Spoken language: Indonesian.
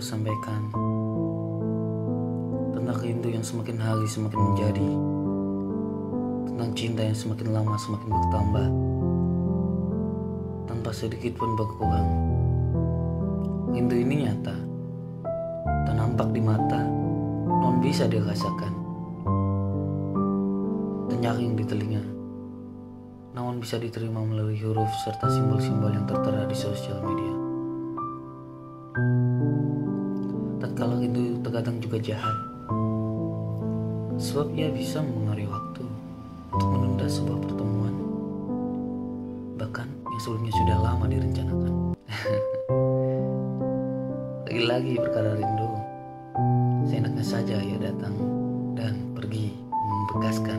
sampaikan. Tentang rindu yang semakin hari semakin menjadi, tentang cinta yang semakin lama semakin bertambah, tanpa sedikit pun berkurang. Rindu ini nyata, tak nampak di mata, non bisa dirasakan, tenyaring di telinga, namun bisa diterima melalui huruf serta simbol-simbol yang tertera di sosial media. Tatkala rindu terkadang juga jahat, sebab ia bisa mengaruhi waktu untuk menunda sebuah pertemuan, bahkan yang sebelumnya sudah lama direncanakan. Lagi-lagi perkara rindu, seenaknya saja ia datang dan pergi membekaskan.